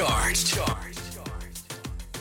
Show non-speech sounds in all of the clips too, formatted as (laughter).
charged.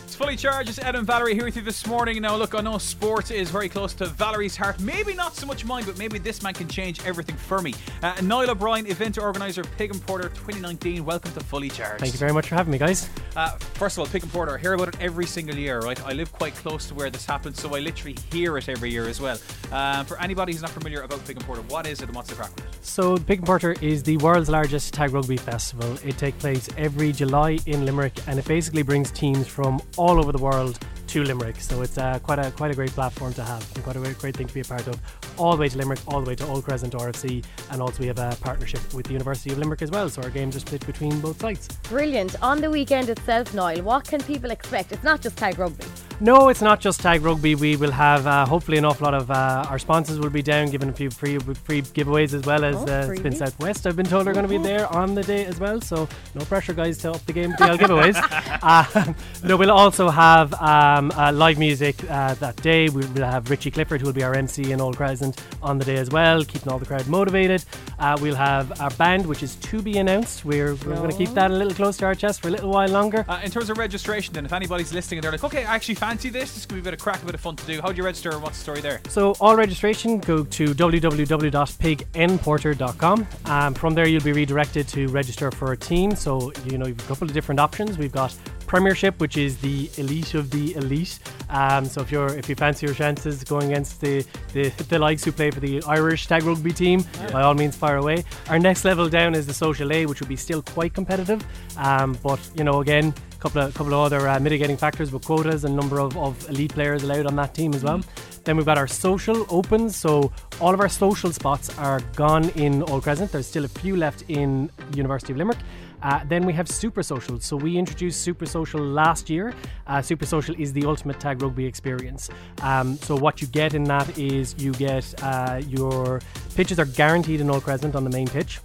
It's fully charged. It's Ed and Valerie here with you this morning. Now, look, I know sport is very close to Valerie's heart. Maybe not so much mine, but maybe this man can change everything for me. Uh, Niall O'Brien, event organizer, Pig and Porter 2019. Welcome to Fully Charged. Thank you very much for having me, guys. Uh, first of all, Pig and Porter, I hear about it every single year, right? I live quite close to where this happens, so I literally hear it every year as well. Um, for anybody who's not familiar about Pig and Porter, what is it and what's the crack with it? So, Pig and Porter is the world's largest tag rugby festival. It takes place every July in Limerick, and it basically brings teams from all over the world to Limerick. So it's uh, quite a quite a great platform to have, and quite a great thing to be a part of. All the way to Limerick, all the way to Old Crescent RFC, and also we have a partnership with the University of Limerick as well. So our games are split between both sites. Brilliant. On the weekend itself, Niall, what can people expect? It's not just tag rugby. No, it's not just tag rugby. We will have uh, hopefully an awful lot of uh, our sponsors will be down, giving a few free free giveaways as well as Oh, uh. Spin Southwest. I've been told are going to be there on the day as well. So no pressure, guys, to up the game with the (laughs) giveaways. uh, (laughs) no, we'll also have um, uh, live music uh, that day. We will have Richie Clifford, who will be our MC in Old Crescent on the day as well, keeping all the crowd motivated. Uh, we'll have our band, which is to be announced. We're, we're going to keep that a little close to our chest for a little while longer. Uh, in terms of registration, then, if anybody's listening and they're like, okay, I actually fancy this, this could be a bit of crack, a bit of fun to do, how do you register and what's the story there? So all registration go to www.pignporter.com. Um, from there, you'll be redirected to register for a team. So you know you've a couple of different options. We've got Premiership, which is the elite of the elite. Um, so if you're if you fancy your chances going against the, the the likes who play for the Irish tag rugby team, by all means fire away. Our next level down is the Social A, which will be still quite competitive. Um, but you know again, couple of couple of other uh, mitigating factors with quotas and number of, of elite players allowed on that team as well. Then we've got our social opens, so all of our social spots are gone in Old Crescent. There's still a few left in University of Limerick. Uh, then we have Super Social. So we introduced Super Social last year. Uh, Super Social is the ultimate tag rugby experience. Um, so what you get in that is you get uh, your pitches are guaranteed in Old Crescent on the main pitch.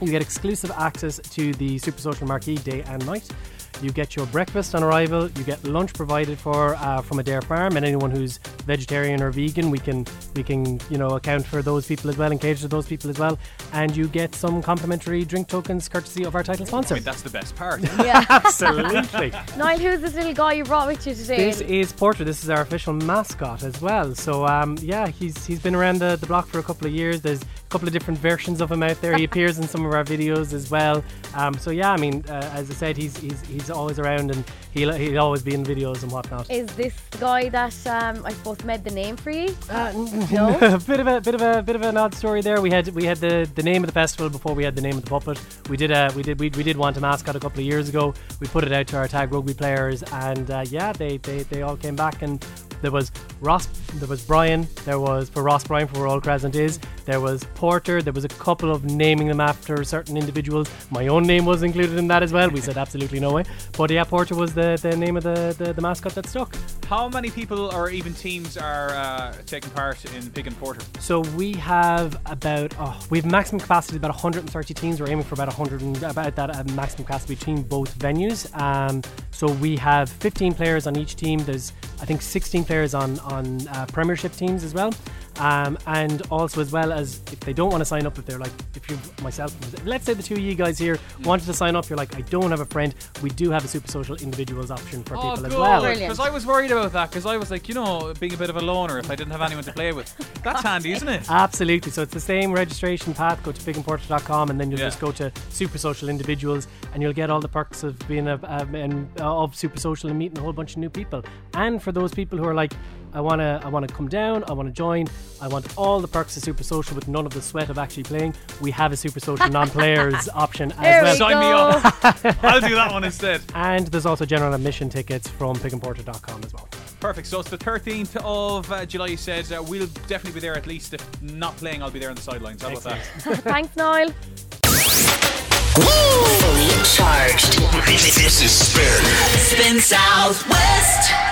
You get exclusive access to the Super Social Marquee day and night. You get your breakfast on arrival. You get lunch provided for uh, from Adare Farm, and anyone who's vegetarian or vegan, we can we can you know account for those people as well and cater to those people as well. And you get some complimentary drink tokens courtesy of our title I sponsor. mean, that's the best part. (laughs) Yeah. (laughs) Absolutely. Niall, who's this little guy you brought with you today? This is Porter. This is our official mascot as well. So um, yeah, he's he's been around the, the block for a couple of years. There's a couple of different versions of him out there. He (laughs) appears in some of our videos as well. Um, so yeah, I mean, uh, as I said, he's he's he's always around and he'll he'll always be in videos and whatnot. Is this guy that um, I suppose made the name for you? Uh, No? a (laughs) bit of a bit of a bit of an odd story there. We had we had the, the name of the festival before we had the name of the puppet. We did uh, we did we, we did want a mascot a couple of years ago. We put it out to our tag rugby players, and uh, yeah, they, they they all came back and. There was Ross, there was Brian, there was for Rosbrien for where Old Crescent is. There was Porter. There was a couple of naming them after certain individuals. My own name was included in that as well. We said absolutely no way. But yeah, Porter was the, the name of the, the, the mascot that stuck. How many people or even teams are uh, taking part in Pig and Porter? So we have about oh, we have maximum capacity about 130 teams. We're aiming for about 100 and, about that uh, maximum capacity between both venues. Um, so we have 15 players on each team. There's I think 16 players on on uh, Premiership teams as well. Um, and also as well as if they don't want to sign up, if they're like if you myself, let's say the two of you guys here wanted to sign up, you're like I don't have a friend. We do have a super social individuals option for people as well. Brilliant. Because I was worried about that, because I was like, you know, being a bit of a loner if I didn't have anyone to play with. That's handy, isn't it? Absolutely. So it's the same registration path. Go to pigandporter.com and then you'll Yeah. just go to Super Social Individuals and you'll get all the perks of being a, um, and, uh, of Super Social and meeting a whole bunch of new people. And for those people who are like, I want to I want to come down, I want to join, I want all the perks of Super Social with none of the sweat of actually playing, we have a Super Social (laughs) non-players option as There well. we Sign me up. (laughs) I'll do that one instead. And there's also general admission tickets from pigandporter.com as well. Perfect. So it's the 13th of uh, July, you said. Uh, we'll definitely be there at least. If not playing, I'll be there on the sidelines. How about that? (laughs) Thanks, Niall. Fully charged. This is Spin. Spin Southwest.